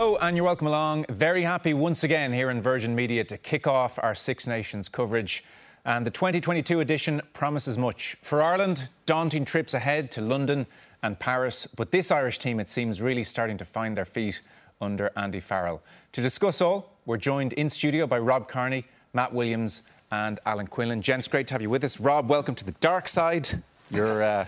Hello, and you're welcome along. Very happy once again here in Virgin Media to kick off our Six Nations coverage. And the 2022 edition promises much. For Ireland, daunting trips ahead to London and Paris, but this Irish team, it seems, really starting to find their feet under Andy Farrell. To discuss all, we're joined in studio by Rob Kearney, Matt Williams, and Alan Quinlan. Gents, great to have you with us. Rob, welcome to the dark side. You're uh,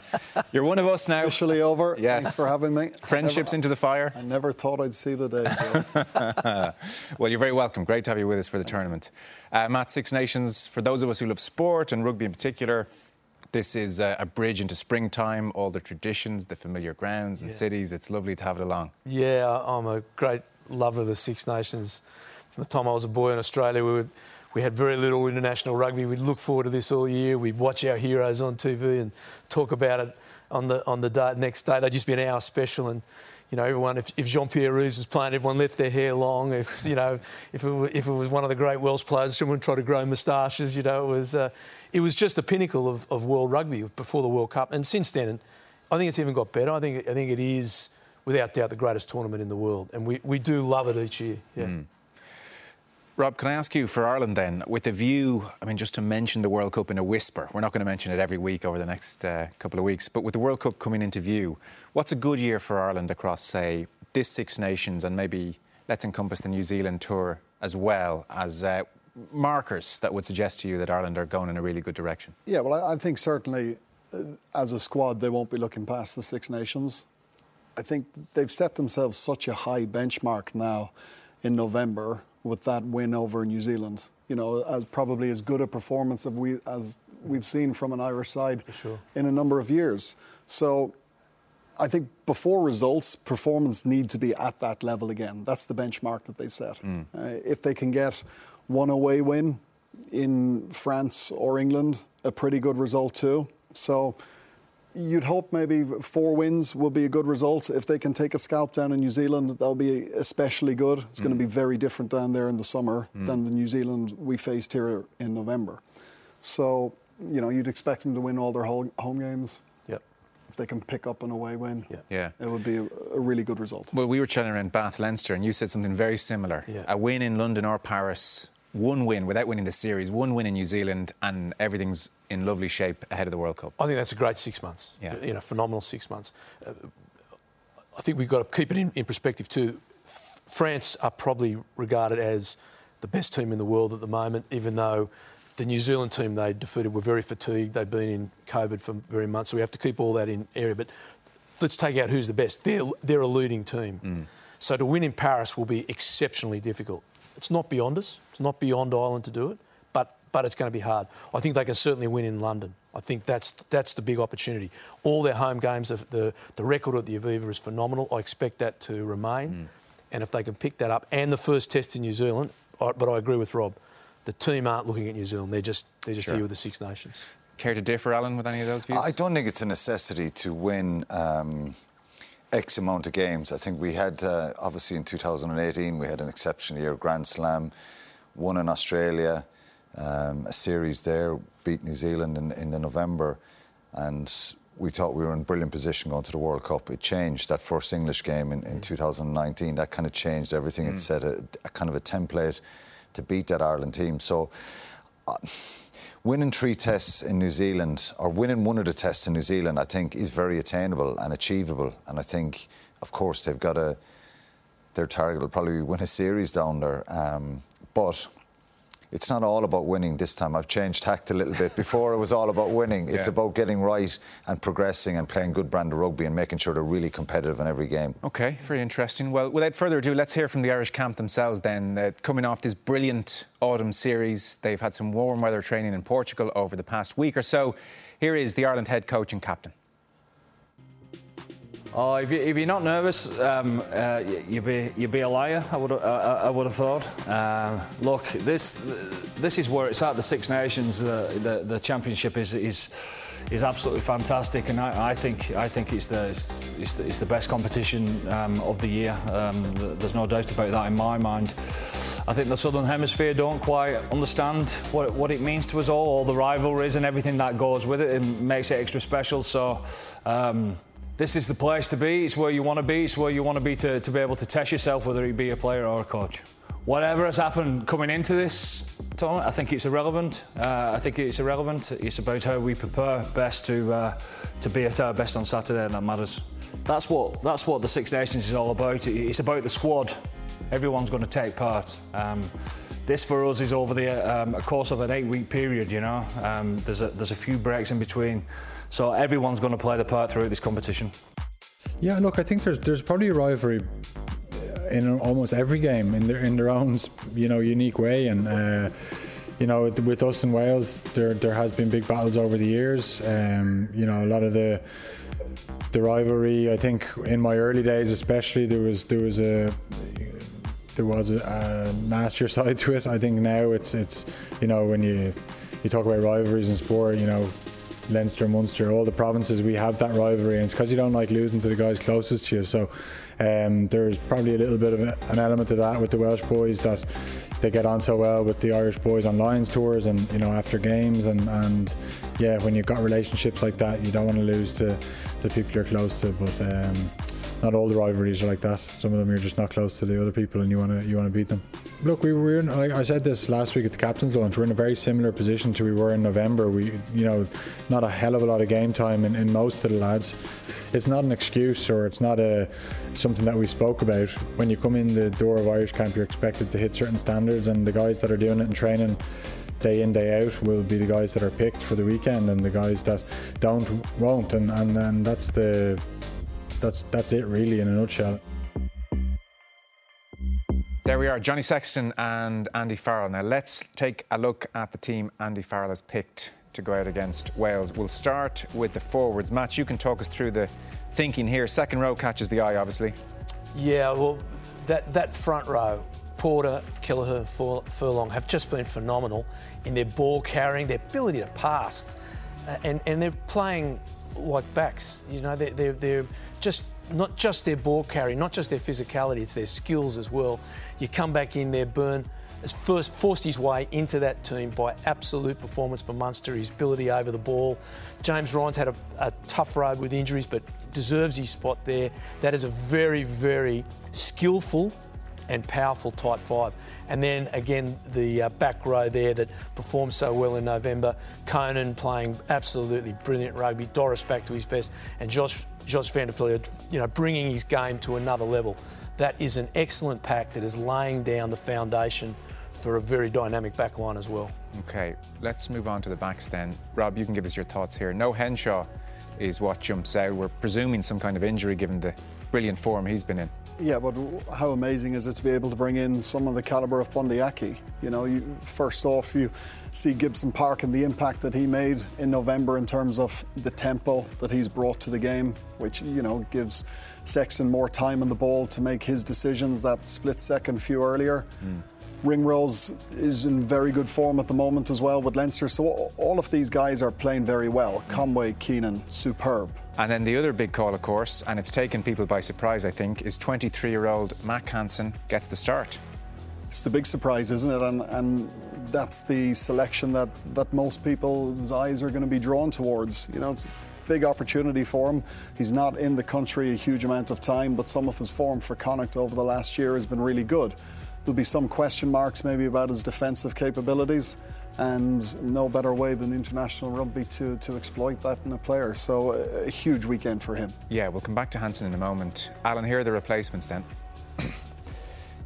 you're one of us now. Officially over. Yes. Thanks for having me. Friendships Never- into the fire. I never thought I'd see the day. Well, you're very welcome. Great to have you with us for the tournament. Uh, Matt, Six Nations, for those of us who love sport and rugby in particular, this is uh, a bridge into springtime, all the traditions, the familiar grounds and cities. It's lovely to have it along. Yeah, I'm a great lover of the Six Nations. From the time I was a boy in Australia, we, would, we had very little international rugby. We'd look forward to this all year. We'd watch our heroes on TV and talk about it on the on the day, next day. They'd just be an hour special, and you know, everyone. If, if Jean Pierre Roux was playing, everyone left their hair long. If you know, if it, were, if it was one of the great Welsh players, someone tried to grow moustaches. You know, it was uh, it was just the pinnacle of, of world rugby before the World Cup, and since then, I think it's even got better. I think I think it is without doubt the greatest tournament in the world, and we, we do love it each year. Yeah. Rob, can I ask you for Ireland then, with the view, I mean, just to mention the World Cup in a whisper, we're not going to mention it every week over the next uh, couple of weeks, but with the World Cup coming into view, what's a good year for Ireland across, say, this Six Nations and maybe let's encompass the New Zealand tour as well as uh, markers that would suggest to you that Ireland are going in a really good direction? yeah, well, I, I think certainly uh, as a squad, they won't be looking past the Six Nations. I think they've set themselves such a high benchmark now in November with that win over New Zealand. You know, as probably as good a performance as, we, as we've seen from an Irish side sure. in a number of years. So I think before results, performance need to be at that level again. That's the benchmark that they set. Uh, if they can get one away win in France or England, a pretty good result too. So you'd hope maybe four wins will be a good result. If they can take a scalp down in New Zealand, that'll be especially good. It's going to be mm. very different down there in the summer mm. than the New Zealand we faced here in November. So, you know, you'd expect them to win all their home home games. Yep. If they can pick up an away win, Yeah. Yeah. it would be a, a really good result. Well, we were chatting around Bath Leinster, and you said something very similar. Yeah. A win in London or Paris, one win without winning the series, one win in New Zealand, and everything's in lovely shape ahead of the World Cup. I think that's a great six months. Yeah. You know, phenomenal six months. Uh, I think we've got to keep it in, in perspective too. F- France are probably regarded as the best team in the world at the moment, even though the New Zealand team they defeated were very fatigued. They've been in COVID for very months, so we have to keep all that in area. But let's take out who's the best. They're, they're a leading team. So to win in Paris will be exceptionally difficult. It's not beyond us. It's not beyond Ireland to do it, but but it's going to be hard. I think they can certainly win in London. I think that's that's the big opportunity. All their home games, the the record at the Aviva is phenomenal. I expect that to remain, and if they can pick that up, and the first test in New Zealand, I, but I agree with Rob. The team aren't looking at New Zealand. They're just they're just Sure. here with the Six Nations. Care to differ, Alan, with any of those views? I don't think it's a necessity to win um, X amount of games. I think we had, uh, obviously, in 2018, we had an exceptional year, Grand Slam, won in Australia, um, a series there, beat New Zealand in, in the November, and we thought we were in brilliant position going to the World Cup. It changed that first English game in, in 2019. That kind of changed everything. It set a, a kind of a template to beat that Ireland team. So winning three tests in New Zealand or winning one of the tests in New Zealand, I think, is very attainable and achievable. And I think, of course, they've got to their target will probably win a series down there. Um, but it's not all about winning this time. I've changed tact a little bit. Before it was all about winning. It's Yeah. about getting right and progressing and playing good brand of rugby and making sure they're really competitive in every game. Okay, very interesting. Well, without further ado, let's hear from the Irish camp themselves then. Uh, coming off this brilliant autumn series, they've had some warm weather training in Portugal over the past week or so. Here is the Ireland head coach and captain. Oh, if, you, you're not nervous, um, uh, you'd be you'd be a liar. I would uh, I would have thought. Um, look, this this is where it's at. The Six Nations, the the, the championship is is is absolutely fantastic, and I, I think I think it's the it's, it's the, best competition um, of the year. Um, there's no doubt about that in my mind. I think the Southern Hemisphere don't quite understand what, what it means to us all, all the rivalries and everything that goes with it, and makes it extra special. So. This is the place to be. It's where you want to be. It's where you want to be to, to be able to test yourself, whether you be a player or a coach. Whatever has happened coming into this tournament, I think it's irrelevant. Uh, I think it's irrelevant. It's about how we prepare best to uh, to be at our best on Saturday, and that matters. That's what that's what the Six Nations is all about. It's about the squad. Everyone's going to take part. Um, this for us is over the um, course of an eight-week period. You know, um, there's a there's a few breaks in between, so everyone's going to play the part throughout this competition. Yeah, look, I think there's there's probably a rivalry in almost every game in their in their own you know unique way, and uh, you know with, us in Wales, there there has been big battles over the years. Um, you know, a lot of the the rivalry. I think in my early days, especially, there was there was a there was a, a nastier side to it. I think now it's it's you know when you you talk about rivalries in sport, you know Leinster, Munster, all the provinces we have that rivalry, and it's because you don't like losing to the guys closest to you. So um, there's probably a little bit of an element of that with the Welsh boys that they get on so well with the Irish boys on Lions tours and you know after games and, and yeah, when you've got relationships like that, you don't want to lose to the people you're close to, but. Um, not all the rivalries are like that. Some of them you're just not close to the other people, and you want to you want to beat them. Look, we were in. Like I said this last week at the captain's lunch. We're in a very similar position to we were in November. We, you know, not a hell of a lot of game time in, in most of the lads. It's not an excuse or it's not a something that we spoke about. When you come in the door of Irish camp, you're expected to hit certain standards, and the guys that are doing it in training day in day out will be the guys that are picked for the weekend and the guys that don't won't and and, and that's the that's that's it really in a nutshell. There we are, Johnny Sexton and Andy Farrell. Now let's take a look at the team Andy Farrell has picked to go out against Wales. We'll start with the forwards. Matt, you can talk us through the thinking here. Second row catches the eye, obviously. Yeah, well, that, that front row, Porter, Kelleher, Furlong, have just been phenomenal in their ball carrying, their ability to pass. Uh, and, and they're playing like backs. You know, they're, they're, they're just not just their ball carry, not just their physicality, it's their skills as well. You come back in there, Beirne has first forced his way into that team by absolute performance for Munster, his ability over the ball. James Ryan's had a, a tough road with injuries, but deserves his spot there. That is a very, very skillful and powerful tight five. And then again, the uh, back row there that performed so well in November. Conan playing absolutely brilliant rugby. Doris back to his best, and Josh Josh Van you know, bringing his game to another level. That is an excellent pack that is laying down the foundation for a very dynamic back line as well. Okay, let's move on to the backs then. Rob, you can give us your thoughts here. No Henshaw is what jumps out. We're presuming some kind of injury given the brilliant form he's been in. Yeah, but how amazing is it to be able to bring in someone of the calibre of Bundee Aki? You know, you, first off, you see Gibson Park and the impact that he made in November in terms of the tempo that he's brought to the game, which, you know, gives Sexton more time on the ball to make his decisions that split second few earlier. Hmm. Ringrose is in very good form at the moment as well with Leinster. So all of these guys are playing very well. Conway, Keenan, superb. And then the other big call, of course, and it's taken people by surprise, I think, is 23 year old Mack Hansen gets the start. It's the big surprise, isn't it? And, and that's the selection that, that most people's eyes are going to be drawn towards. You know, it's a big opportunity for him. He's not in the country a huge amount of time, but some of his form for Connacht over the last year has been really good. There'll be some question marks maybe about his defensive capabilities, and no better way than international rugby to, to exploit that in a player. So, a, a huge weekend for him. Yeah, we'll come back to Hansen in a moment. Alan, here are the replacements then.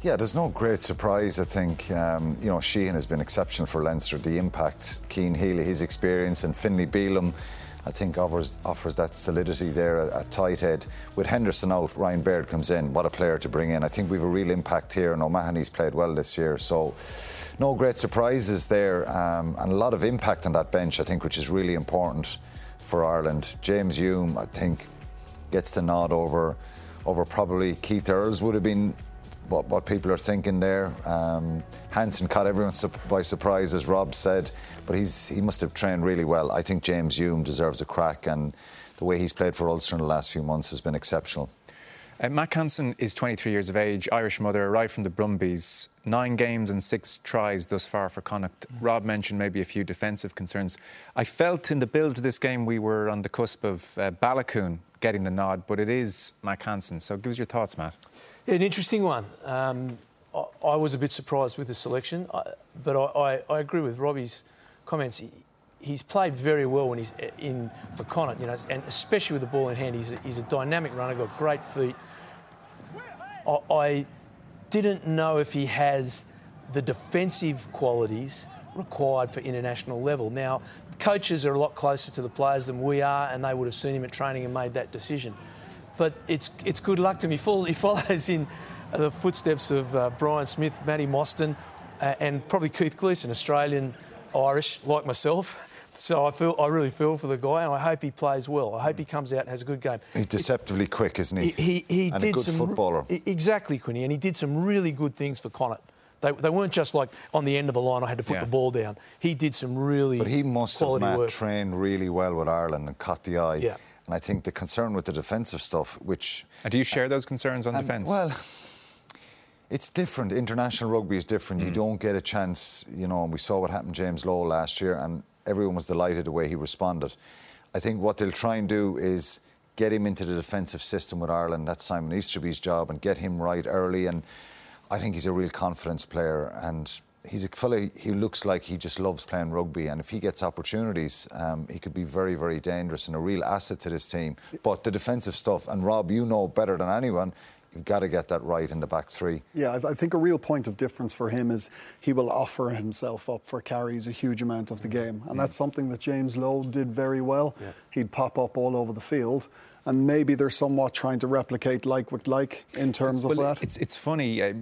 Yeah, there's no great surprise. I think um, you know Sheehan has been exceptional for Leinster. The impact, Cian Healy, his experience, and Finlay Bealham, I think offers offers that solidity there at, tight head. With Henderson out, Ryan Baird comes in. What a player to bring in! I think we've a real impact here, and O'Mahony's played well this year. So no great surprises there, um, and a lot of impact on that bench. I think, which is really important for Ireland. James Hume, I think, gets the nod over over probably Keith Earls would have been what, what people are thinking there. Um, Hansen caught everyone by surprise, as Rob said, but he's he must have trained really well. I think James Hume deserves a crack, and the way he's played for Ulster in the last few months has been exceptional. Uh, Mack Hansen is 23 years of age, Irish mother, arrived from the Brumbies. Nine games and six tries thus far for Connacht. Rob mentioned maybe a few defensive concerns. I felt in the build to this game we were on the cusp of uh, Baloucoune getting the nod, but it is Mack Hansen. So give us your thoughts, Matt. An interesting one. Um, I, I, was a bit surprised with the selection, I, but I, I, agree with Robbie's comments. He, he's played very well when he's in for Connacht, you know, and especially with the ball in hand. He's a, he's a dynamic runner, got great feet. I, I didn't know if he has the defensive qualities required for international level. Now, coaches are a lot closer to the players than we are, and they would have seen him at training and made that decision but it's it's good luck to him. He, falls, he follows in the footsteps of uh, Brian Smith, Matty Mostyn, uh, and probably Keith Gleeson, Australian Irish like myself. So I feel I really feel for the guy, and I hope he plays well. I hope he comes out and has a good game. He's deceptively it's, quick, isn't he? He, he, he and did a good some, footballer. Exactly, Quinny, and he did some really good things for Connacht. They, they weren't just like on the end of a line. I had to put yeah. the ball down. He did some really. But he must have Matt, work. trained really well with Ireland and caught the eye. Yeah. And I think the concern with the defensive stuff, which. And do you share those concerns on um, defence? Well, it's different. International rugby is different. Mm. You don't get a chance, you know, and we saw what happened to James Lowe last year, and everyone was delighted the way he responded. I think what they'll try and do is get him into the defensive system with Ireland. That's Simon Easterby's job, and get him right early. And I think he's a real confidence player. And he's a fellow He looks like he just loves playing rugby, and if he gets opportunities, um, he could be very, very dangerous and a real asset to this team. But the defensive stuff, and Rob, you know better than anyone. You've got to get that right in the back three. Yeah, I think a real point of difference for him is he will offer himself up for carries a huge amount of the game. And that's something that James Lowe did very well. Yeah. He'd pop up all over the field and maybe they're somewhat trying to replicate like with like in terms of that. It's, it's funny. Uh,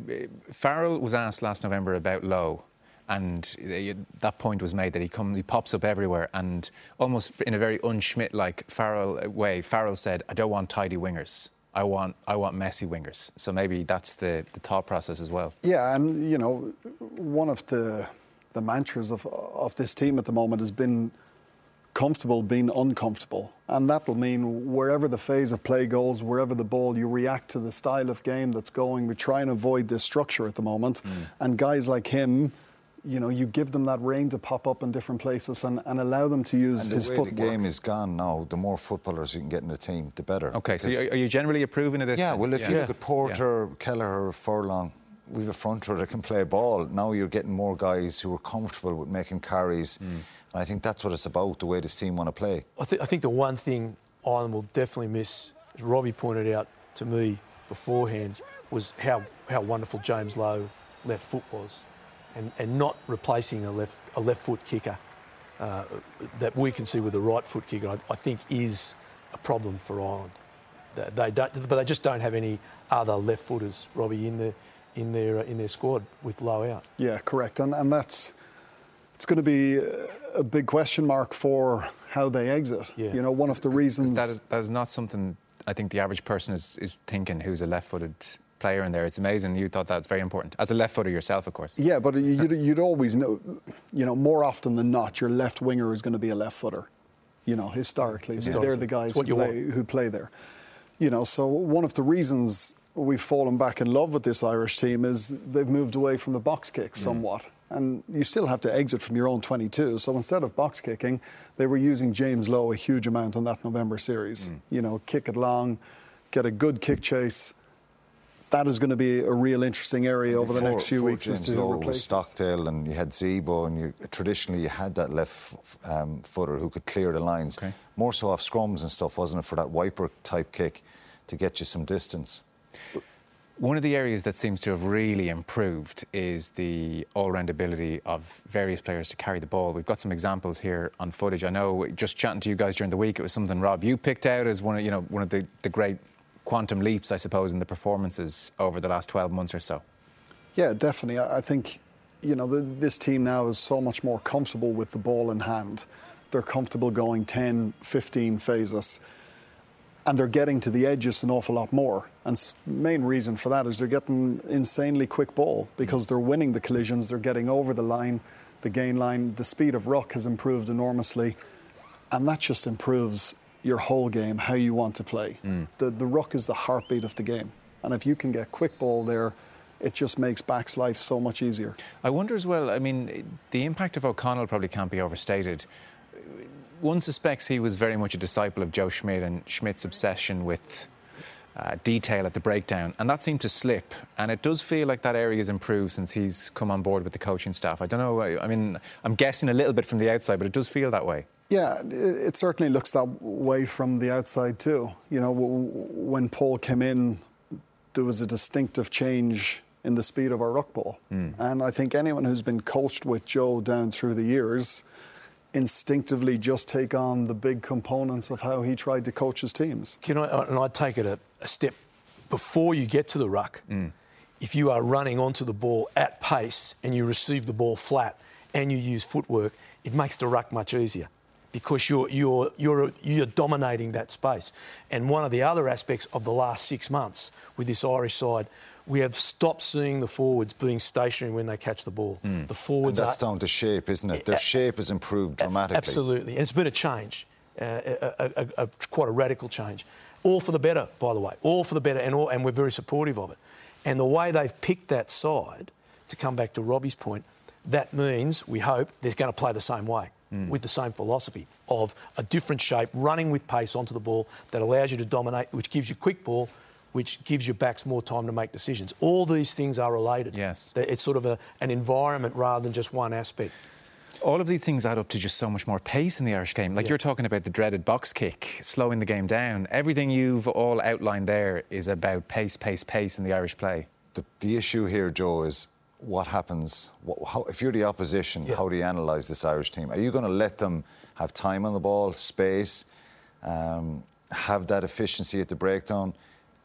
Farrell was asked last November about Lowe. And that point was made that he comes, he pops up everywhere, and almost in a very unschmidt-like Farrell way, Farrell said, "I don't want tidy wingers. I want I want messy wingers. So maybe that's the, the thought process as well. Yeah, and you know, one of the the mantras of of this team at the moment has been comfortable being uncomfortable. And that'll mean wherever the phase of play goes, wherever the ball, you react to the style of game that's going. We try and avoid this structure at the moment. Mm. And guys like him, you know, you give them that rein to pop up in different places and, and allow them to use and his the footwork. The game is gone now. The more footballers you can get in the team, the better. Okay, so are you generally approving of this? Yeah, well, if yeah. you look at Porter, yeah. Kelleher, Furlong, we've a front row that can play ball. Now you're getting more guys who are comfortable with making carries. Mm. And I think that's what it's about, the way this team want to play. I, th- I think the one thing Ireland will definitely miss, as Robbie pointed out to me beforehand, was how, how wonderful James Lowe left foot was. And, and not replacing a left, a left foot kicker uh, that we can see with a right foot kicker, I, I think is a problem for Ireland. They don't, but they just don't have any other left footers, Robbie, in the in their in their squad with Lowe out. Yeah, correct, and and that's it's going to be a big question mark for how they exit. Yeah. You know, one of the reasons that is, that is not something I think the average person is, is thinking who's a left-footed player in there. It's amazing. You thought that's very important as a left footer yourself, of course. Yeah, but you'd, you'd always know, you know, more often than not, your left winger is going to be a left footer. You know, historically, historically. they're the guys who play, who play there. You know, so one of the reasons we've fallen back in love with this Irish team is they've moved away from the box kick mm. Somewhat and you still have to exit from your own 22. So instead of box kicking, they were using James Lowe a huge amount on that November series. Mm. You know, kick it long, get a good kick chase. That is going to be a real interesting area over the next few weeks. James to Lowe replace was Stockdale, and you had Zebo, and you, traditionally you had that left um, footer who could clear the lines. Okay. More so off scrums and stuff, wasn't it, for that wiper type kick to get you some distance. One of the areas that seems to have really improved is the all-round ability of various players to carry the ball. We've got some examples here on footage. I know just chatting to you guys during the week, it was something Rob you picked out as one of you know one of the, the great quantum leaps, I suppose, in the performances over the last 12 months or so. Yeah, definitely. I think you know the, this team now is so much more comfortable with the ball in hand. They're comfortable going 10, 15 phases and they're getting to the edges an awful lot more. And main reason for that is they're getting insanely quick ball because they're winning the collisions, they're getting over the line, the gain line. The speed of ruck has improved enormously, and that just improves your whole game, how you want to play. Mm. The, the ruck is the heartbeat of the game. And if you can get quick ball there, it just makes back's life so much easier. I wonder as well, I mean, the impact of O'Connell probably can't be overstated one suspects he was very much a disciple of Joe Schmidt and Schmidt's obsession with uh, detail at the breakdown, and that seemed to slip. And it does feel like that area has improved since he's come on board with the coaching staff. I don't know. I mean, I'm guessing a little bit from the outside, but it does feel that way. Yeah, it certainly looks that way from the outside too. You know, when Paul came in, there was a distinctive change in the speed of our ruck ball, mm. and I think anyone who's been coached with Joe down through the years instinctively just take on the big components of how he tried to coach his teams. Can I, and I'd take it a, a step before you get to the ruck. Mm. If you are running onto the ball at pace and you receive the ball flat and you use footwork, it makes the ruck much easier because you're, you're, you're, you're dominating that space. And one of the other aspects of the last six months with this Irish side we have stopped seeing the forwards being stationary when they catch the ball. Mm. The forwards and that's are, down to shape, isn't it? Their shape has improved dramatically. Absolutely, and it's been a change, uh, a, a, a, quite a radical change. All for the better, by the way. All for the better, and, all, and we're very supportive of it. And the way they've picked that side, to come back to Robbie's point, that means we hope they're going to play the same way. Mm. With the same philosophy of a different shape, running with pace onto the ball that allows you to dominate, which gives you quick ball, which gives your backs more time to make decisions. All these things are related. Yes. It's sort of a, an environment rather than just one aspect. All of these things add up to just so much more pace in the Irish game. Like yeah. you're talking about the dreaded box kick, slowing the game down. Everything you've all outlined there is about pace, pace, pace in the Irish play. The, the issue here, Joe, is what happens what, how, if you're the opposition. Yeah. How do you analyse this Irish team? Are you going to let them have time on the ball, space, um, have that efficiency at the breakdown?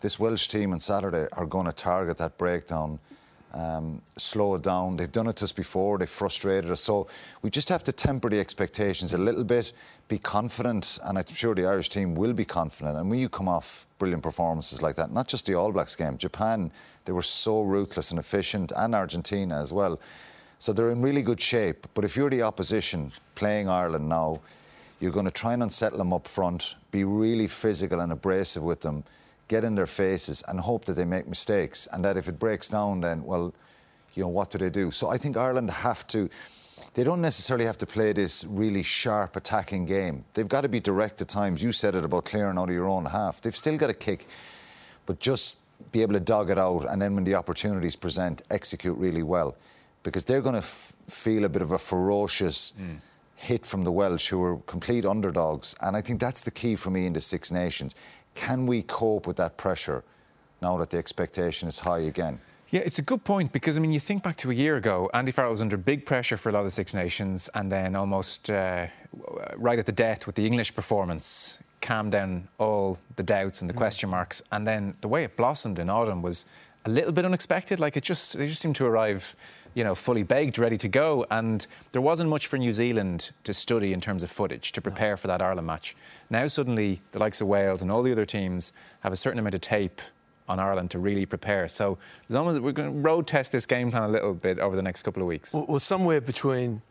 This Welsh team on Saturday are going to target that breakdown, um, slow it down. They've done it to us before, they've frustrated us. So we just have to temper the expectations a little bit, be confident, and I'm sure the Irish team will be confident. And when you come off brilliant performances like that, not just the All Blacks game, Japan, they were so ruthless and efficient, and Argentina as well. So they're in really good shape. But if you're the opposition playing Ireland now, you're going to try and unsettle them up front, be really physical and abrasive with them get in their faces and hope that they make mistakes and that if it breaks down, then, well, you know, what do they do? So I think Ireland have to. They don't necessarily have to play this really sharp attacking game. They've got to be direct at times. You said it about clearing out of your own half. They've still got to kick, but just be able to dog it out and then when the opportunities present, execute really well. Because they're going to f- feel a bit of a ferocious mm. hit from the Welsh, who are complete underdogs. And I think that's the key for me in the Six Nations. Can we cope with that pressure now that the expectation is high again? Yeah, it's a good point because I mean, you think back to a year ago, Andy Farrell was under big pressure for a lot of the Six Nations, and then almost uh, right at the death with the English performance, calmed down all the doubts and the mm. question marks, and then the way it blossomed in autumn was a little bit unexpected. Like it just, they just seemed to arrive you know, fully baked, ready to go. And there wasn't much for New Zealand to study in terms of footage to prepare for that Ireland match. Now suddenly the likes of Wales and all the other teams have a certain amount of tape on Ireland to really prepare. So almost, we're going to road test this game plan a little bit over the next couple of weeks. Well somewhere between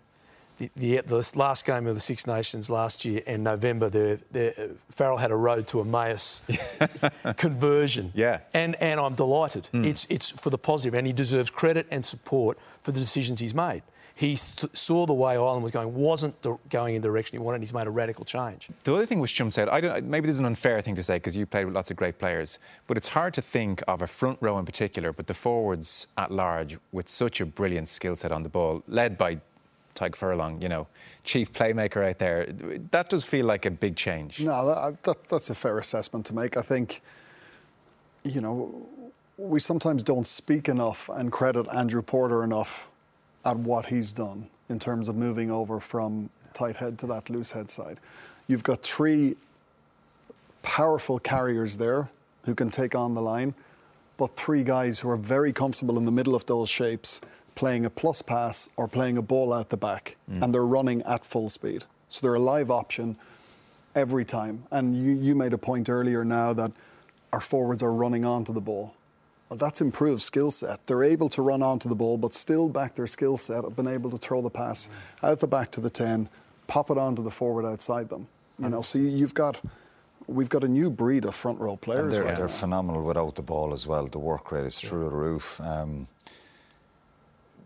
the, the, the, last game of the Six Nations last year and November, the, the Farrell had a road to Emmaus conversion. Yeah. And, and I'm delighted. Mm. It's, it's for the positive, and he deserves credit and support for the decisions he's made. He th- saw the way Ireland was going, wasn't the, going in the direction he wanted, and he's made a radical change. The other thing which Chum said, I don't, maybe this is an unfair thing to say because you played with lots of great players, but it's hard to think of a front row in particular, but the forwards at large with such a brilliant skill set on the ball, led by Tadhg Furlong, you know, chief playmaker out there. That does feel like a big change. No, that, that, that's a fair assessment to make. I think, you know, we sometimes don't speak enough and credit Andrew Porter enough at what he's done in terms of moving over from tight head to that loose head side. You've got three powerful carriers there who can take on the line, but three guys who are very comfortable in the middle of those shapes playing a plus pass or playing a ball out the back, mm. and they're running at full speed. So they're a live option every time. And you, you made a point earlier now that our forwards are running onto the ball. Well, that's improved skill set. They're able to run onto the ball, but still back their skill set have been able to throw the pass out the back to the 10, pop it onto the forward outside them. You know, so you've got we've got a new breed of front row players. And they're, right they're phenomenal without the ball as well. The work rate is through yeah. the roof. Um,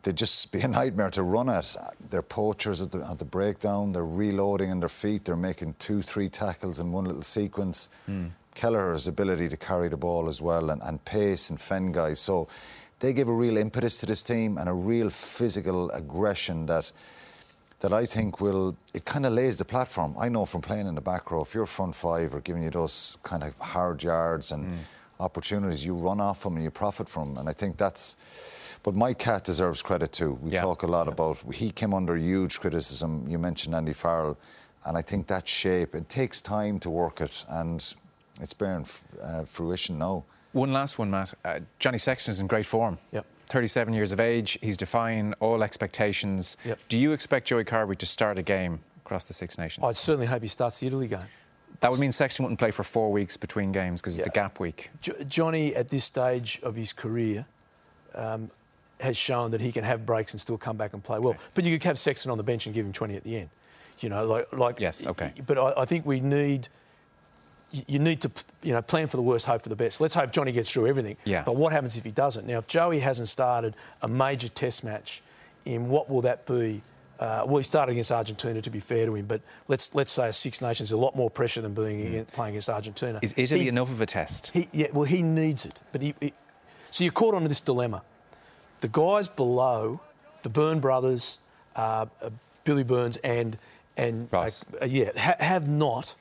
they'd just be a nightmare to run at. They're poachers at the, at the breakdown. They're reloading on their feet. They're making two, three tackles in one little sequence. Mm. Kelleher's ability to carry the ball as well and, and pace and fend guys. So they give a real impetus to this team and a real physical aggression that that I think will it kind of lays the platform. I know from playing in the back row, if you're front five or giving you those kind of hard yards and mm. opportunities, you run off them and you profit from them. And I think that's. But Mike Catt deserves credit too. We yeah. talk a lot yeah. about he came under huge criticism. You mentioned Andy Farrell, and I think that shape it takes time to work it, and it's bearing uh, fruition now. One last one, Matt. Uh, Johnny Sexton is in great form. Yep. 37 years of age. He's defying all expectations. Yep. Do you expect Joey Carbery to start a game across the Six Nations? I'd certainly hope he starts the Italy game. That would mean Sexton wouldn't play for four weeks between games because yeah. it's the gap week. Jo- Johnny, at this stage of his career, um, has shown that he can have breaks and still come back and play well. Okay. But you could have Sexton on the bench and give him 20 at the end. You know, like, like yes, okay. But I, I think we need you need to you know plan for the worst, hope for the best. Let's hope Johnny gets through everything. Yeah. But what happens if he doesn't? Now, if Joey hasn't started a major Test match, in what will that be? Uh, well, he started against Argentina, to be fair to him, but let's let's say a Six Nations is a lot more pressure than being mm. against, playing against Argentina. Is Italy he, enough of a test? He, yeah, well, he needs it. But he, he, so you're caught on this dilemma. The guys below, the Byrne brothers, uh, uh, Billy Burns, and and uh, yeah, ha- have not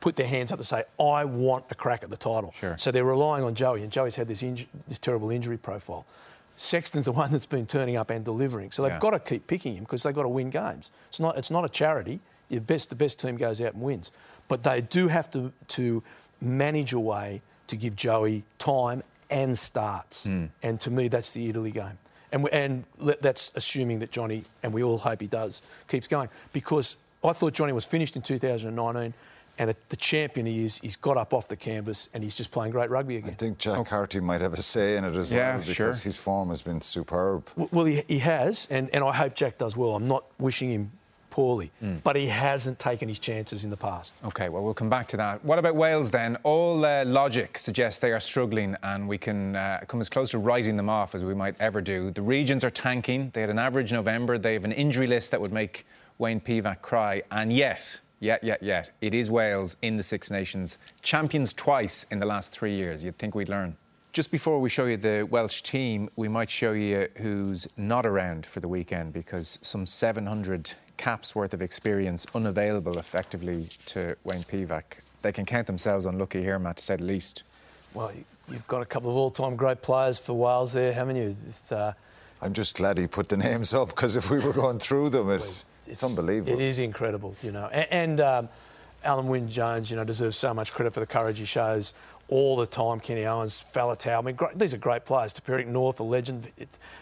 put their hands up to say, I want a crack at the title. Sure. So they're relying on Joey, and Joey's had this, inju- this terrible injury profile. Sexton's the one that's been turning up and delivering. So they've yeah. got to keep picking him because they've got to win games. It's not, it's not a charity. The best, the best team goes out and wins. But they do have to, to manage a way to give Joey time and starts. Mm. And to me, that's the Italy game. And, and that's assuming that Johnny, and we all hope he does, keeps going. Because I thought Johnny was finished in 2019 and the champion he is, he's got up off the canvas and he's just playing great rugby again. I think Jack oh. Carty might have a say in it as yeah, well because sure. his form has been superb. Well, he, he has, and, and I hope Jack does well. I'm not wishing him poorly, mm. but he hasn't taken his chances in the past. OK, well, we'll come back to that. What about Wales then? All uh, logic suggests they are struggling, and we can uh, come as close to writing them off as we might ever do. The regions are tanking. They had an average November. They have an injury list that would make Wayne Pivac cry, and yet Yet, yet, yet. It is Wales in the Six Nations, champions twice in the last three years. You'd think we'd learn. Just before we show you the Welsh team, we might show you who's not around for the weekend because some 700 caps worth of experience unavailable effectively to Wayne Pivac. They can count themselves unlucky here, Matt, to say the least. Well, you've got a couple of all-time great players for Wales there, haven't you? With, uh... I'm just glad he put the names up because if we were going through them, it's it's, unbelievable. It is incredible, you know. And, and um, Alun Wyn Jones, you know, deserves so much credit for the courage he shows all the time. Kenny Owens, Faletau, I mean, great, these are great players. Tipuric North, a legend,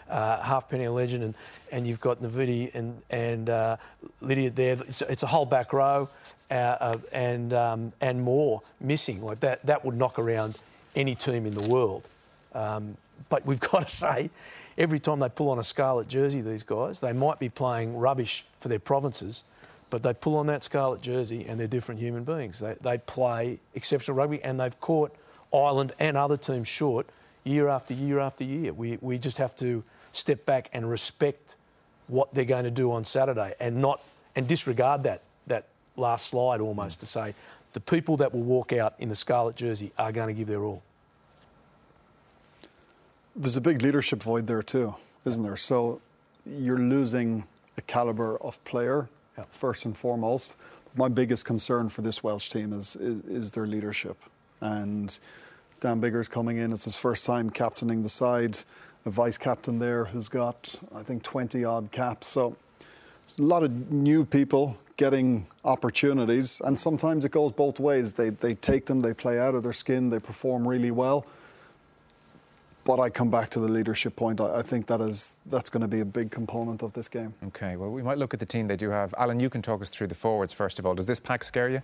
uh, Halfpenny, a legend, and, and you've got Navidi and, and uh, Lydiate there. It's, it's, a whole back row uh, uh, and, um, and more missing. Like that, that would knock around any team in the world. Um, but we've got to say, every time they pull on a scarlet jersey, these guys, they might be playing rubbish for their provinces, but they pull on that scarlet jersey and they're different human beings. They, they play exceptional rugby and they've caught Ireland and other teams short year after year after year. We, we just have to step back and respect what they're going to do on Saturday and not and disregard that that last slide almost to say the people that will walk out in the scarlet jersey are going to give their all. There's a big leadership void there too, isn't there? So you're losing a caliber of player yeah. first and foremost. My biggest concern for this Welsh team is, is, is their leadership, and Dan Biggar's coming in. It's his first time captaining the side. A vice captain there who's got, I think, 20 odd caps. So a lot of new people getting opportunities, and sometimes it goes both ways. They, they take them, they play out of their skin, they perform really well. But I come back to the leadership point. I, I think that is that's going to be a big component of this game. Okay, well, we might look at the team they do have. Alan, you can talk us through the forwards first of all. Does this pack scare you?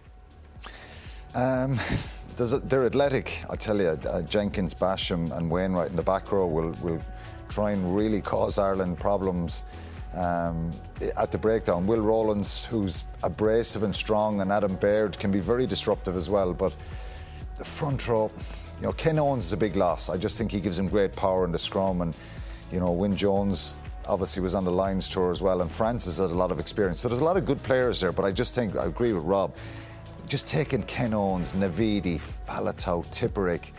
Um, they're athletic, I tell you. Uh, Jenkins, Basham, and Wainwright in the back row will, will try and really cause Ireland problems um, at the breakdown. Will Rowlands, who's abrasive and strong, and Adam Beard can be very disruptive as well. But the front row, you know, Ken Owens is a big loss. I just think he gives him great power in the scrum, and you know, Wyn Jones obviously was on the Lions tour as well, and Francis has a lot of experience. So there's a lot of good players there. But I just think I agree with Rob. Just taking Ken Owens, Navidi, Faletau, Tipuric,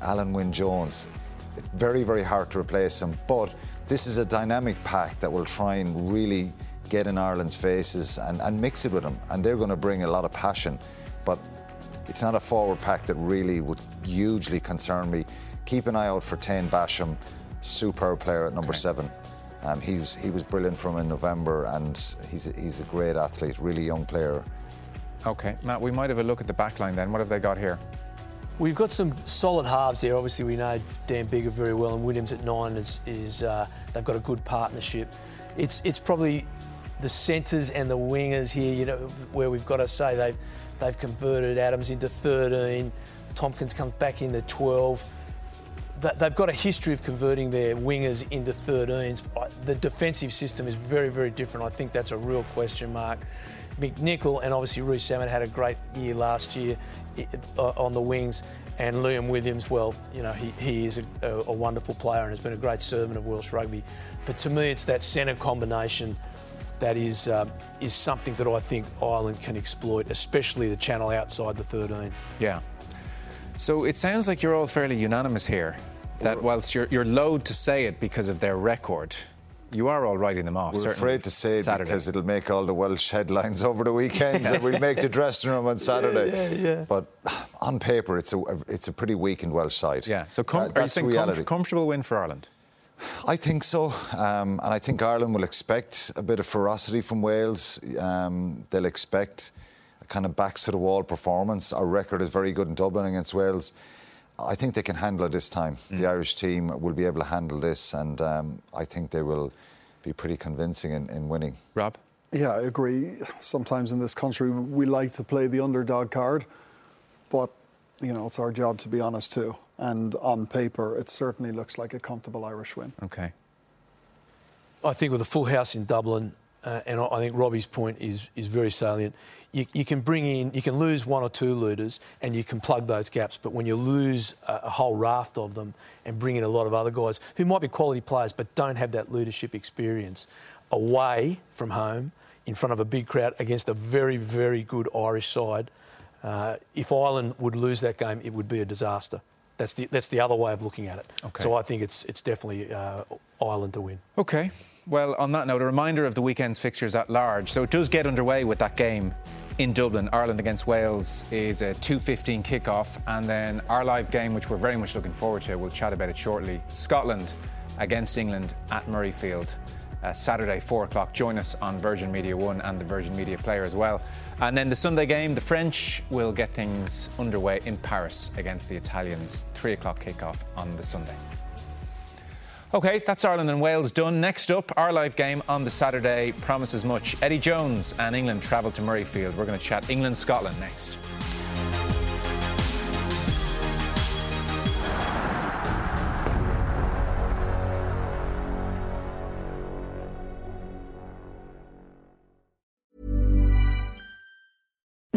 Alun Wyn Jones, very very hard to replace him, but this is a dynamic pack that will try and really get in Ireland's faces and, and mix it with them. And they're going to bring a lot of passion. But it's not a forward pack that really would hugely concern me. Keep an eye out for Taine Basham, superb player at number okay. seven. Um, he, was, he was brilliant from in November and he's a, he's a great athlete, really young player. Okay, Matt, we might have a look at the back line then. What have they got here? We've got some solid halves there. Obviously, we know Dan Biggar very well, and Williams at nine is, is uh, they've got a good partnership. It's it's probably the centres and the wingers here, you know, where we've got to say they've they've converted Adams into 13. Tompkins comes back into 12. They've got a history of converting their wingers into 13s. The defensive system is very, very different. I think that's a real question mark. McNicholl and obviously Rhys Salmon had a great year last year uh, on the wings. And Liam Williams, well, you know, he, he is a, a, wonderful player and has been a great servant of Welsh rugby. But to me, it's that centre combination that is um, is something that I think Ireland can exploit, especially the channel outside the 13. Yeah. So it sounds like you're all fairly unanimous here. That whilst you're, you're loath to say it because of their record, you are all writing them off. We're afraid to say it Saturday. because it'll make all the Welsh headlines over the weekend, and we'll make the dressing room on Saturday. Yeah, yeah, yeah. But on paper, it's a it's a pretty weakened Welsh side. Yeah. So com- that, are you saying com- comfortable win for Ireland? I think so, um, and I think Ireland will expect a bit of ferocity from Wales. Um, they'll expect a kind of backs to the wall performance. Our record is very good in Dublin against Wales. I think they can handle it this time. Mm. The Irish team will be able to handle this, and um, I think they will be pretty convincing in, in winning. Rob? Yeah, I agree. Sometimes in this country, we like to play the underdog card, but you know it's our job to be honest too. And on paper, it certainly looks like a comfortable Irish win. Okay. I think with a full house in Dublin, uh, and I think Robbie's point is is very salient you, you, can bring in, you can lose one or two looters and you can plug those gaps. But when you lose a, a, whole raft of them and bring in a lot of other guys who might be quality players but don't have that leadership experience away from home in front of a big crowd against a very, very good Irish side, uh, if Ireland would lose that game, it would be a disaster. That's the, that's the other way of looking at it. Okay. So I think it's, it's definitely uh, Ireland to win. Okay. Well, on that note, a reminder of the weekend's fixtures at large. So it does get underway with that game in Dublin. Ireland against Wales is a 2.15 kickoff. And then our live game, which we're very much looking forward to, we'll chat about it shortly. Scotland against England at Murrayfield. Uh, Saturday, 4 o'clock. Join us on Virgin Media 1 and the Virgin Media Player as well. And then the Sunday game, the French will get things underway in Paris against the Italians. 3 o'clock kickoff on the Sunday. Okay, that's Ireland and Wales done. Next up, our live game on the Saturday promises much. Eddie Jones and England travel to Murrayfield. We're going to chat England Scotland next.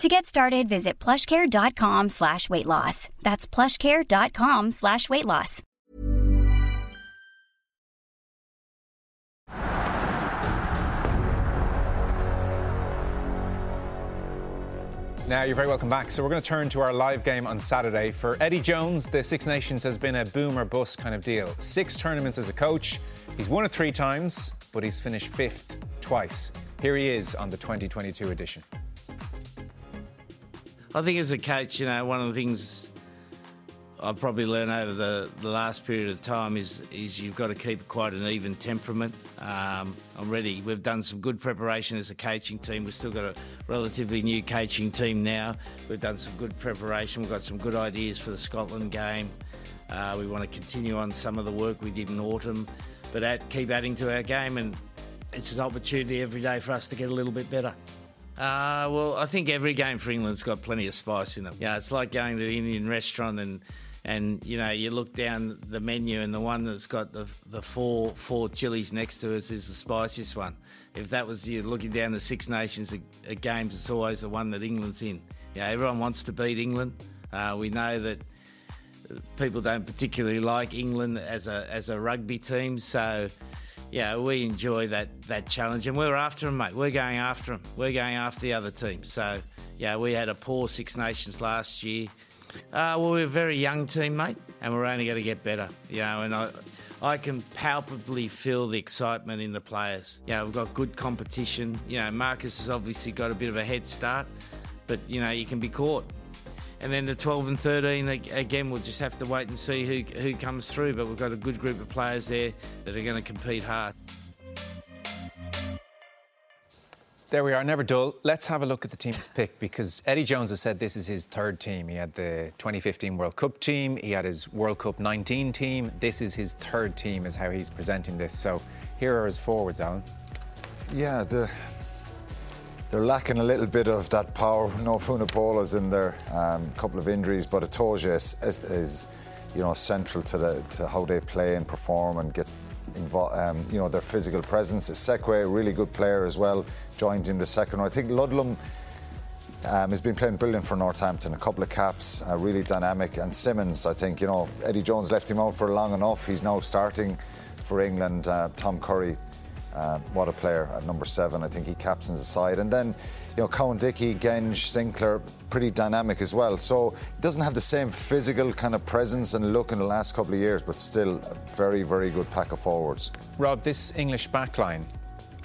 To get started, visit plushcare.com slash weight loss. That's plushcare.com slash weight loss. Now, you're very welcome back. So, we're going to turn to our live game on Saturday. For Eddie Jones, the Six Nations has been a boom or bust kind of deal. Six tournaments as a coach. He's won it three times, but he's finished fifth twice. Here he is on the 2022 edition. I think as a coach, you know, one of the things I've probably learned over the, the last period of time is is you've got to keep quite an even temperament. Um, I'm ready. We've done some good preparation as a coaching team. We've still got a relatively new coaching team now. We've done some good preparation. We've got some good ideas for the Scotland game. Uh, we want to continue on some of the work we did in autumn, but keep adding to our game. And it's an opportunity every day for us to get a little bit better. Uh, well, I think every game for England's got plenty of spice in them. Yeah, it's like going to the Indian restaurant and and you know you look down the menu and the one that's got the the four four chilies next to us is the spiciest one. If that was you looking down the Six Nations games, it's always the one that England's in. Yeah, everyone wants to beat England. Uh, we know that people don't particularly like England as a as a rugby team, so yeah, we enjoy that that challenge, and we're after them, mate. We're going after them. We're going after the other team. So yeah, we had a poor Six Nations last year. Uh, well, we're a very young team, mate, and we're only going to get better. You know, and I, I can palpably feel the excitement in the players. Know, we've got good competition. You know, Marcus has obviously got a bit of a head start, but you know, you can be caught. And then the 12 and 13, again, we'll just have to wait and see who, who comes through. But we've got a good group of players there that are going to compete hard. There we are, never dull. Let's have a look at the team's pick because Eddie Jones has said this is his third team. He had the 2015 World Cup team, he had his World Cup 19 team. This is his third team, is how he's presenting this. So here are his forwards, Alan. Yeah, the, they're lacking a little bit of that power. No Vunipolas in there, a um, couple of injuries, but Itoje is, is, is, you know, central to, the, to how they play and perform and get involved. Um, you know, their physical presence. Sekwe, really good player as well joins him the second. I think Ludlam um, has been playing brilliant for Northampton. A couple of caps, uh, really dynamic. And Simmonds, I think, you know, Eddie Jones left him out for long enough. He's now starting for England. Uh, Tom Curry, uh, what a player at number seven. I think he captains the side. And then, you know, Cowan-Dickie, Genge, Sinclair, pretty dynamic as well. So he doesn't have the same physical kind of presence and look in the last couple of years, but still a very, very good pack of forwards. Rob, this English backline,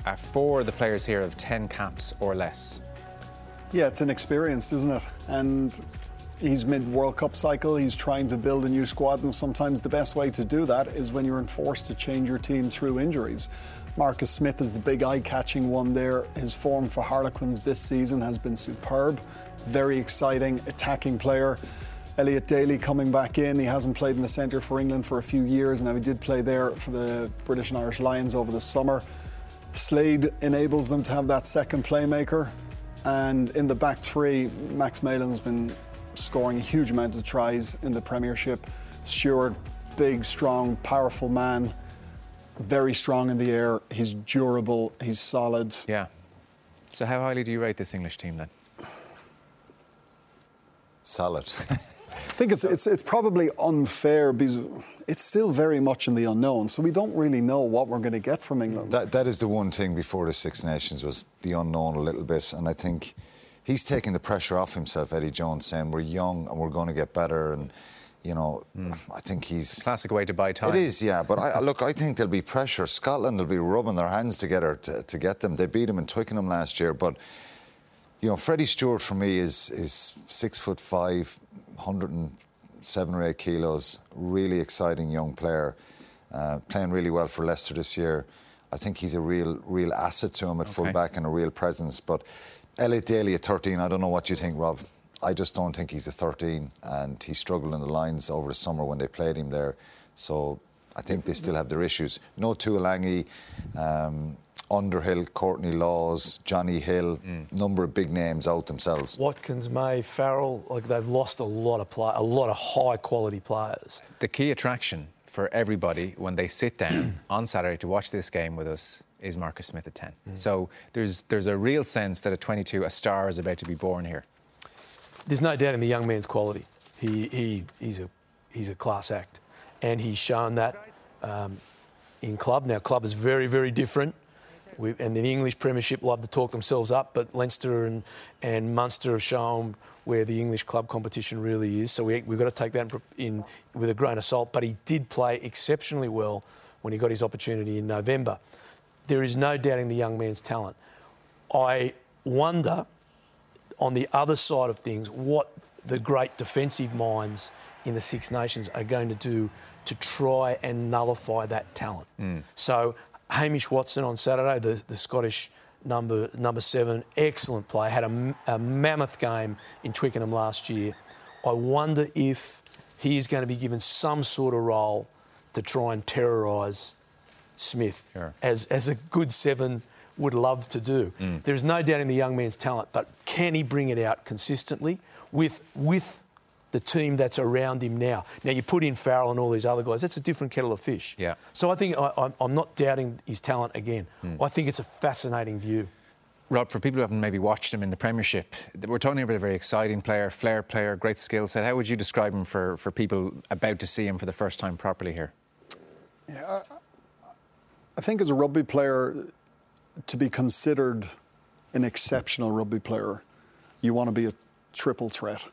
uh, four of the players here have 10 caps or less. Yeah, it's inexperienced, isn't it? And he's mid World Cup cycle. He's trying to build a new squad, and sometimes the best way to do that is when you're enforced to change your team through injuries. Marcus Smith is the big eye catching one there. His form for Harlequins this season has been superb. Very exciting, attacking player. Elliot Daly coming back in. He hasn't played in the centre for England for a few years. Now, he did play there for the British and Irish Lions over the summer. Slade enables them to have that second playmaker. And in the back three, Max Malins been scoring a huge amount of tries in the Premiership. Steward, big, strong, powerful man, very strong in the air. He's durable, he's solid. Yeah. So, how highly do you rate this English team then? Solid. I think it's, it's, it's probably unfair because it's still very much in the unknown. So we don't really know what we're going to get from England. That, that is the one thing before the Six Nations was the unknown a little bit. And I think he's taking the pressure off himself, Eddie Jones, saying we're young and we're going to get better. And, you know, mm. I think he's. Classic way to buy time. It is, yeah. But I, look, I think there'll be pressure. Scotland will be rubbing their hands together to, to get them. They beat them in Twickenham last year. But, you know, Freddie Steward for me is, is six foot five, 100 and seven or eight kilos, really exciting young player, uh, playing really well for Leicester this year. I think he's a real, real asset to him at okay. fullback and a real presence. But Elliot Daly at 13, I don't know what you think, Rob. I just don't think he's a 13, and he struggled in the lines over the summer when they played him there. So I think they still have their issues. No Tuilagi, um, Underhill, Courtney Lawes, Jonny Hill, mm. number of big names out themselves. Watkins, May, Farrell, like they've lost a lot of play, a lot of high quality players. The key attraction for everybody when they sit down on Saturday to watch this game with us is Marcus Smith at 10. Mm. So there's there's a real sense that at 22 a star is about to be born here. There's no doubt in the young man's quality. He, he he's a he's a class act, and he's shown that um, in club. Now club is very very different we, and the English Premiership love to talk themselves up, but Leinster and, and Munster have shown where the English club competition really is. So we, we've got to take that in, with a grain of salt. But he did play exceptionally well when he got his opportunity in November. There is no doubting the young man's talent. I wonder, on the other side of things, what the great defensive minds in the Six Nations are going to do to try and nullify that talent. Mm. So Hamish Watson on Saturday, the, the Scottish number number seven, excellent play. Had a, a, mammoth game in Twickenham last year. I wonder if he is going to be given some sort of role to try and terrorise Smith, sure. as as a good seven would love to do. Mm. There's no doubt in the young man's talent, but can he bring it out consistently with with the team that's around him now. Now, you put in Farrell and all these other guys, that's a different kettle of fish. Yeah. So I think I, am not doubting his talent again. Mm. I think it's a fascinating view. Rob, for people who haven't maybe watched him in the Premiership, we're talking about a very exciting player, flair player, great skill set. How would you describe him for, for people about to see him for the first time properly here? Yeah, I think as a rugby player, to be considered an exceptional rugby player, you want to be a triple threat.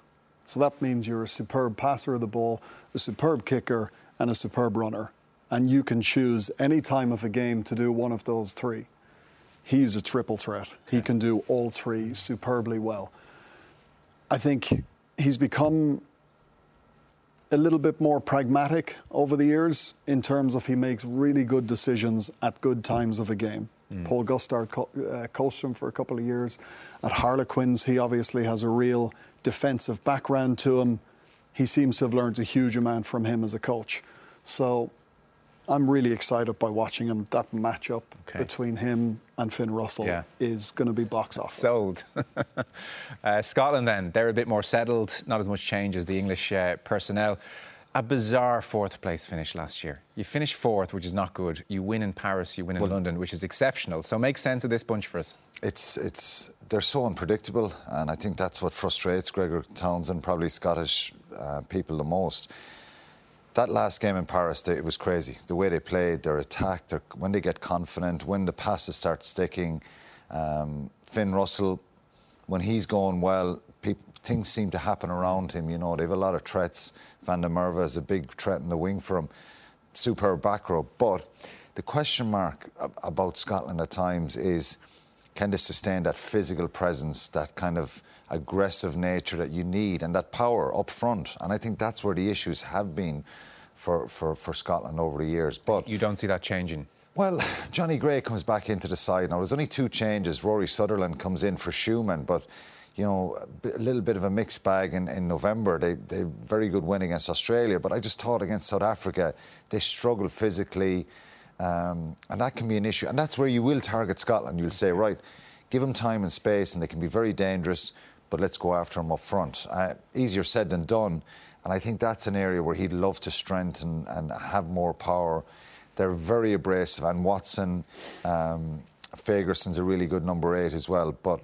So that means you're a superb passer of the ball, a superb kicker, and a superb runner. And you can choose any time of a game to do one of those three. He's a triple threat. He can do all three superbly well. I think he's become a little bit more pragmatic over the years in terms of he makes really good decisions at good times of a game. Mm. Paul Gustard co- uh, coached him for a couple of years. At Harlequins, he obviously has a real defensive background to him. He seems to have learned a huge amount from him as a coach. So I'm really excited by watching him. That matchup okay. between him and Finn Russell yeah. is going to be box office. Sold. uh, Scotland, then, they're a bit more settled, not as much change as the English uh, personnel. A bizarre fourth place finish last year. You finish fourth, which is not good. You win in Paris, you win in well, London, which is exceptional. So make sense of this bunch for us. It's it's they're so unpredictable, and I think that's what frustrates Gregor Townsend, probably Scottish uh, people the most. That last game in Paris, they, it was crazy. The way they played, their attack, their, when they get confident, when the passes start sticking. Um, Finn Russell, when he's going well, things seem to happen around him. You know, they have a lot of threats. Van der Merwe is a big threat in the wing for him. Superb back row. But the question mark about Scotland at times is can they sustain that physical presence, that kind of aggressive nature that you need, and that power up front? And I think that's where the issues have been for, for, for Scotland over the years. But you don't see that changing. Well, Jonny Gray comes back into the side now. There's only two changes. Rory Sutherland comes in for Schoeman, but you know, a little bit of a mixed bag in, in November. They they very good win against Australia, but I just thought against South Africa they struggled physically. Um, and that can be an issue. And that's where you will target Scotland. You'll say, right, give them time and space, and they can be very dangerous, but let's go after them up front. Uh, easier said than done. And I think that's an area where he'd love to strengthen and have more power. They're very abrasive, and Watson, um, Fagerson's a really good number eight as well. But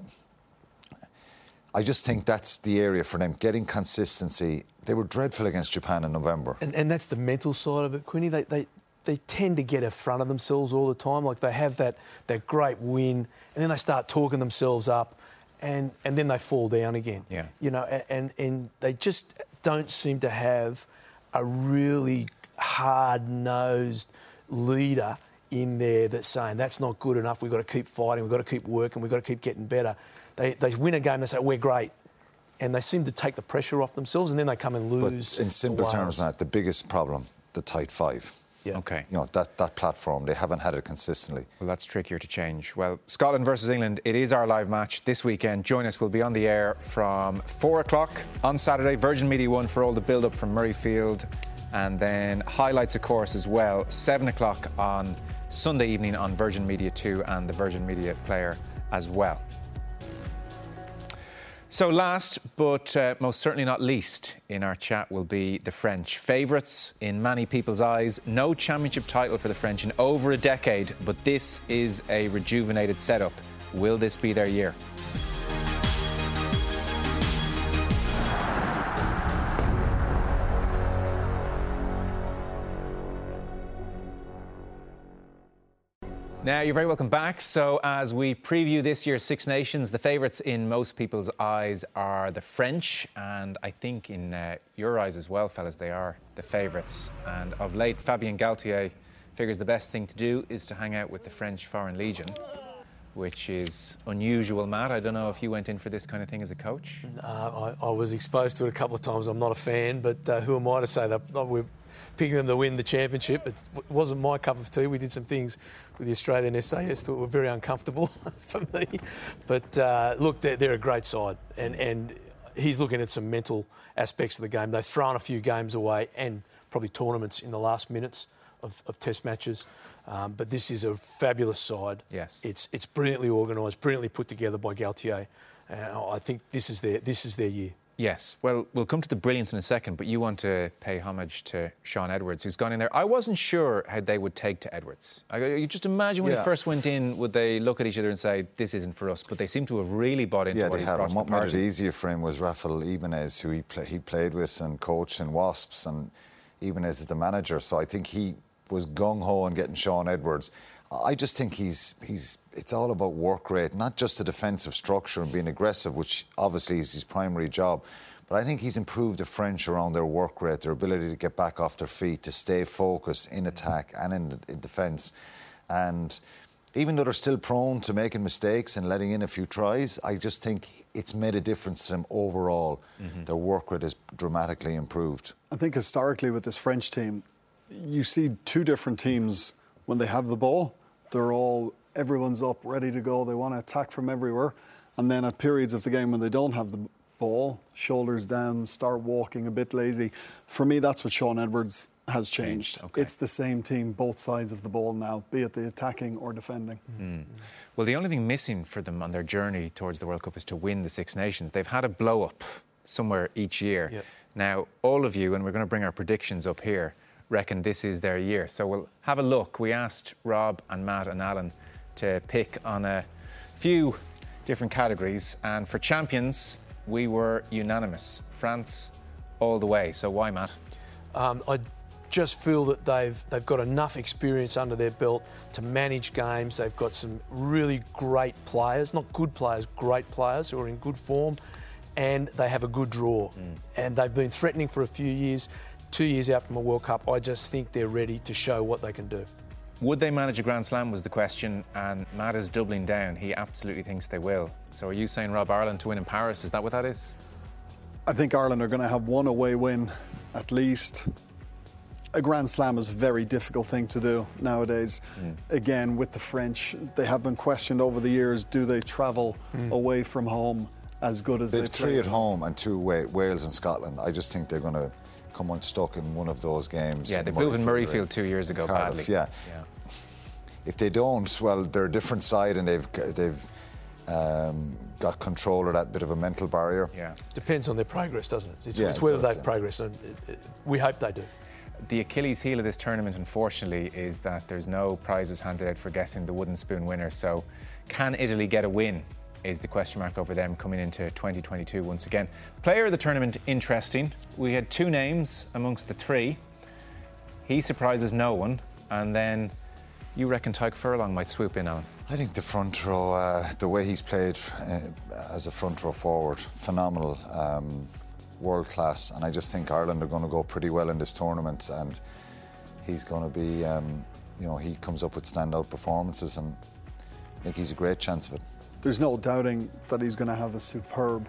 I just think that's the area for them, getting consistency. They were dreadful against Japan in November. And, and that's the mental side of it, Quinny. They, they, they tend to get in front of themselves all the time. Like they have that, that great win, and then they start talking themselves up, and, and then they fall down again. Yeah. You know, and, and they just don't seem to have a really hard nosed leader in there that's saying that's not good enough. We've got to keep fighting. We've got to keep working. We've got to keep getting better. They, they win a game. They say we're great, and they seem to take the pressure off themselves, and then they come and lose. But in simple terms, Matt, the biggest problem, the tight five. Yeah. Okay. You know, that, that platform, they haven't had it consistently. Well, that's trickier to change. Well, Scotland versus England, it is our live match this weekend. Join us. We'll be on the air from 4 o'clock on Saturday, Virgin Media 1 for all the build up from Murrayfield And then highlights, of course, as well, 7 o'clock on Sunday evening on Virgin Media 2 and the Virgin Media Player as well. So, last but uh, most certainly not least in our chat will be the French. Favourites in many people's eyes. No championship title for the French in over a decade, but this is a rejuvenated setup. Will this be their year? Now, you're very welcome back. So, as we preview this year's Six Nations, the favourites in most people's eyes are the French, and I think in uh, your eyes as well, fellas, they are the favourites. And of late, Fabien Galthié figures the best thing to do is to hang out with the French Foreign Legion, which is unusual. Matt, I don't know if you went in for this kind of thing as a coach. Uh, I, I, was exposed to it a couple of times. I'm not a fan, but uh, who am I to say that picking them to win the championship. It wasn't my cup of tea. We did some things with the Australian SAS that were very uncomfortable for me. But uh, look, they're, they're, a great side, and, and he's looking at some mental aspects of the game. They've thrown a few games away and probably tournaments in the last minutes of, of test matches. Um, but this is a fabulous side. Yes. It's, it's brilliantly organised, brilliantly put together by Galthié. Uh, I think this is their, this is their year. Yes, well, we'll come to the brilliance in a second, but you want to pay homage to Shaun Edwards, who's gone in there. I wasn't sure how they would take to Edwards. I, you just imagine when yeah. he first went in, would they look at each other and say, "This isn't for us"? But they seem to have really bought into yeah, what they he's have. brought and what the made it easier for him was Rafael Ibanez, who he, play, he played with and coached in Wasps, and Ibanez is the manager. So I think he was gung ho on getting Shaun Edwards. I just think he's he's it's all about work rate, not just the defensive structure and being aggressive, which obviously is his primary job but I think he's improved the French around their work rate, their ability to get back off their feet, to stay focused in attack and in, in defence. And even though they're still prone to making mistakes and letting in a few tries, I just think it's made a difference to them overall. Mm-hmm. Their work rate has dramatically improved. I think historically with this French team, you see two different teams when they have the ball. They're all, everyone's up, ready to go. They want to attack from everywhere. And then at periods of the game when they don't have the ball, shoulders down, start walking a bit lazy. For me, that's what Shaun Edwards has changed. Okay. It's the same team, both sides of the ball now, be it the attacking or defending. Mm. Well, the only thing missing for them on their journey towards the World Cup is to win the Six Nations. They've had a blow up somewhere each year. Yep. Now, all of you, and we're going to bring our predictions up here, reckon this is their year. So we'll have a look. We asked Rob and Matt and Alan to pick on a few different categories, and for champions, we were unanimous. France all the way. So why, Matt? Um, I just feel that they've they've got enough experience under their belt to manage games. They've got some really great players, not good players, great players who are in good form, and they have a good draw. Mm. And they've been threatening for a few years. Two years out from a World Cup, I just think they're ready to show what they can do. Would they manage a Grand Slam was the question, and Matt is doubling down. He absolutely thinks they will. So are you saying Rob Ireland to win in Paris? Is that what that is? I think Ireland are going to have one away win at least. A Grand Slam is a very difficult thing to do nowadays. Mm. Again, with the French, they have been questioned over the years do they travel mm. away from home as good as they've they three at home and two away, Wales and Scotland. I just think they're going to come unstuck in one of those games. Yeah, they blew in Murrayfield two years ago Cardiff, badly. Yeah. yeah. If they don't, well, they're a different side and they've they've um, got control of that bit of a mental barrier. Yeah. Depends on their progress, doesn't it? It's, yeah, it's whether they've yeah. progressed, and it, it, we hope they do. The Achilles heel of this tournament, unfortunately, is that there's no prizes handed out for guessing the wooden spoon winner. So, can Italy get a win? Is the question mark over them coming into 2022 once again. Player of the tournament, interesting. We had two names amongst the three. He surprises no one, and then you reckon Tadhg Furlong might swoop in, Alan? I think the front row, uh, the way he's played uh, as a front row forward, phenomenal, um, world class, and I just think Ireland are going to go pretty well in this tournament, and he's going to be, um, you know, he comes up with standout performances, and I think he's a great chance of it. There's no doubting that he's going to have a superb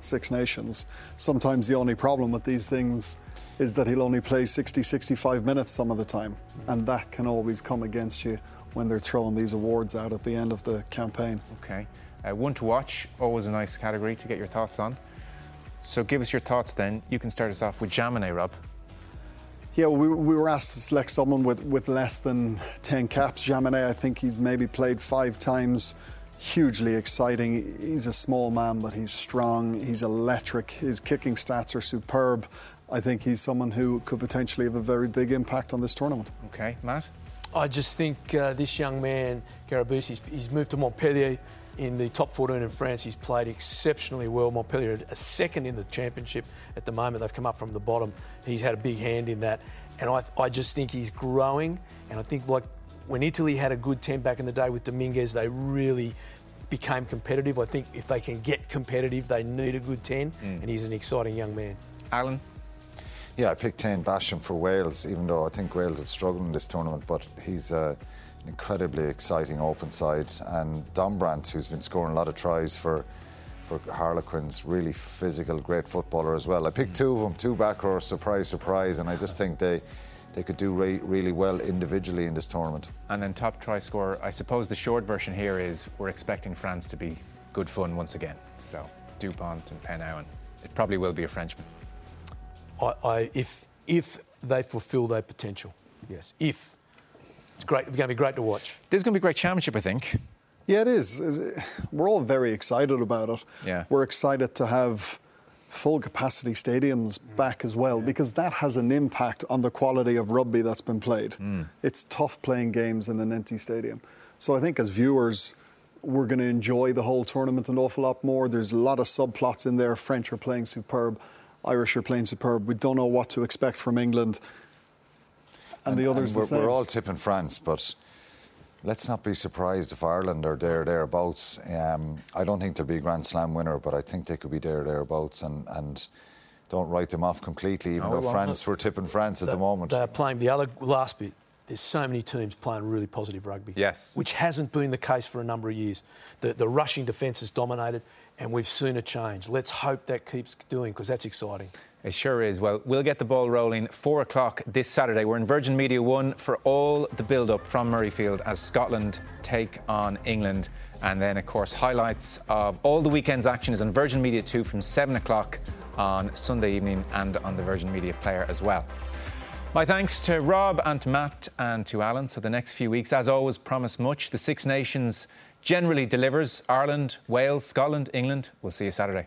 Six Nations. Sometimes the only problem with these things is that he'll only play 60, 65 minutes some of the time. And that can always come against you when they're throwing these awards out at the end of the campaign. Okay. Uh, one to watch, always a nice category to get your thoughts on. So give us your thoughts then. You can start us off with Jaminet, Rob. Yeah, we, we were asked to select someone with, with less than 10 caps. Jaminet, I think he's maybe played five times. Hugely exciting. He's a small man, but he's strong. He's electric. His kicking stats are superb. I think he's someone who could potentially have a very big impact on this tournament. Okay, Matt? I just think uh, this young man, Garbisi, he's, he's moved to Montpellier in the top 14 in France. He's played exceptionally well. Montpellier a second in the championship at the moment. They've come up from the bottom. He's had a big hand in that. And I, I just think he's growing. And I think like when Italy had a good 10 back in the day with Dominguez, they really became competitive. I think if they can get competitive, they need a good 10. Mm. And he's an exciting young man. Alan? Yeah, I picked Taine Basham for Wales, even though I think Wales had struggled in this tournament, but he's uh, an incredibly exciting open side. And Dombrandt, who's been scoring a lot of tries for for Harlequins, really physical, great footballer as well. I picked two of them, two back rows, surprise, surprise, and I just think they they could do re- really well individually in this tournament. And then top try scorer, I suppose the short version here is we're expecting France to be good fun once again. So Dupont and Penaud, it probably will be a Frenchman. I, I, if if they fulfil their potential, yes. If it's great, it's going to be great to watch. This is going to be a great championship, I think. Yeah, it is. We're all very excited about it. Yeah. We're excited to have full capacity stadiums back as well yeah. because that has an impact on the quality of rugby that's been played. Mm. It's tough playing games in an empty stadium. So I think as viewers, we're going to enjoy the whole tournament an awful lot more. There's a lot of subplots in there. French are playing superb. Irish are playing superb. We don't know what to expect from England. And, and the others and we're, we're, all tipping France, but let's not be surprised if Ireland are there thereabouts. Um, I don't think they'll be a Grand Slam winner, but I think they could be there thereabouts. And, and don't write them off completely, even no, though France, we're tipping France at they, the moment. They're playing the other last bit. There's so many teams playing really positive rugby. Yes. Which hasn't been the case for a number of years. The, the rushing defence has dominated and we've seen a change. Let's hope that keeps doing because that's exciting. It sure is. Well, we'll get the ball rolling. Four o'clock this Saturday. We're in Virgin Media One for all the build up from Murrayfield as Scotland take on England. And then, of course, highlights of all the weekend's action is on Virgin Media 2 from 7 o'clock on Sunday evening and on the Virgin Media player as well. My thanks to Rob and to Matt and to Alan. So, the next few weeks, as always, promise much. The Six Nations generally delivers Ireland, Wales, Scotland, England. We'll see you Saturday.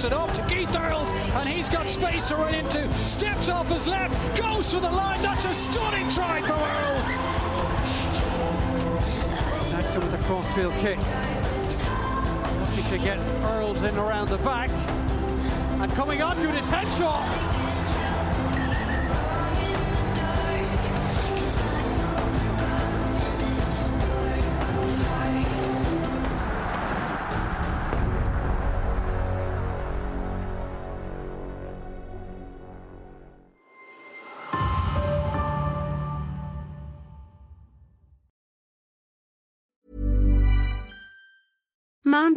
Conan it up to Keith Earls, and he's got space to run into. Steps off his left, goes for the line. That's a stunning try for Earls. Sexton with a crossfield kick. Looking to get Earls in around the back. And coming onto it is Henshaw.